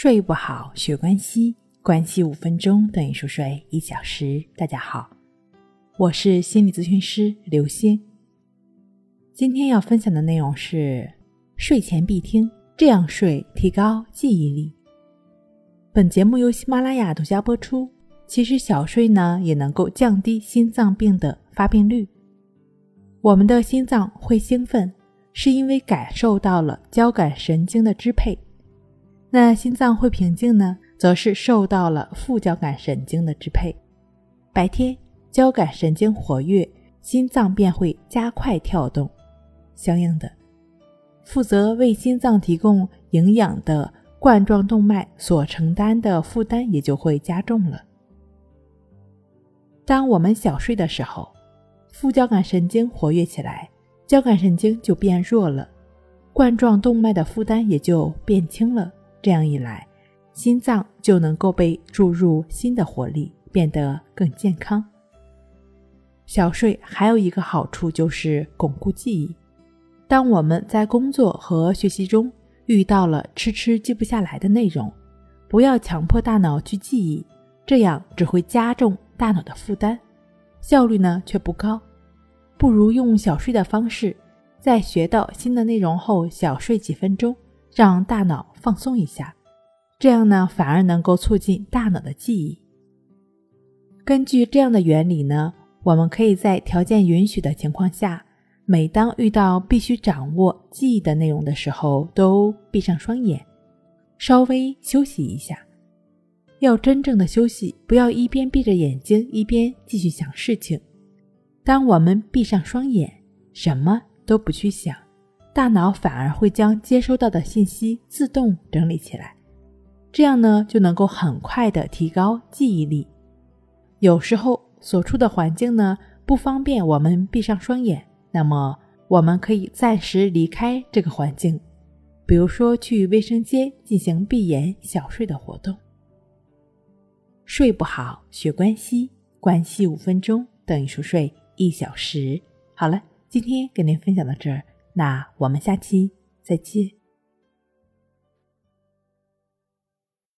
睡不好，学关西，关系五分钟等于熟睡一小时。大家好，我是心理咨询师刘星。今天要分享的内容是睡前必听，这样睡提高记忆力。本节目由喜马拉雅独家播出。其实小睡呢，也能够降低心脏病的发病率。我们的心脏会兴奋，是因为感受到了交感神经的支配。那心脏会平静呢，则是受到了副交感神经的支配。白天交感神经活跃，心脏便会加快跳动，相应的，负责为心脏提供营养的冠状动脉所承担的负担也就会加重了。当我们小睡的时候，副交感神经活跃起来，交感神经就变弱了，冠状动脉的负担也就变轻了。这样一来，心脏就能够被注入新的活力，变得更健康。小睡还有一个好处就是巩固记忆。当我们在工作和学习中遇到了迟迟记不下来的内容，不要强迫大脑去记忆，这样只会加重大脑的负担，效率呢却不高。不如用小睡的方式，在学到新的内容后小睡几分钟。让大脑放松一下，这样呢反而能够促进大脑的记忆。根据这样的原理呢，我们可以在条件允许的情况下，每当遇到必须掌握记忆的内容的时候，都闭上双眼，稍微休息一下。要真正的休息，不要一边闭着眼睛一边继续想事情。当我们闭上双眼，什么都不去想。大脑反而会将接收到的信息自动整理起来，这样呢就能够很快的提高记忆力。有时候所处的环境呢不方便我们闭上双眼，那么我们可以暂时离开这个环境，比如说去卫生间进行闭眼小睡的活动。睡不好学关系，关系五分钟等于熟睡一小时。好了，今天跟您分享到这儿。那我们下期再见。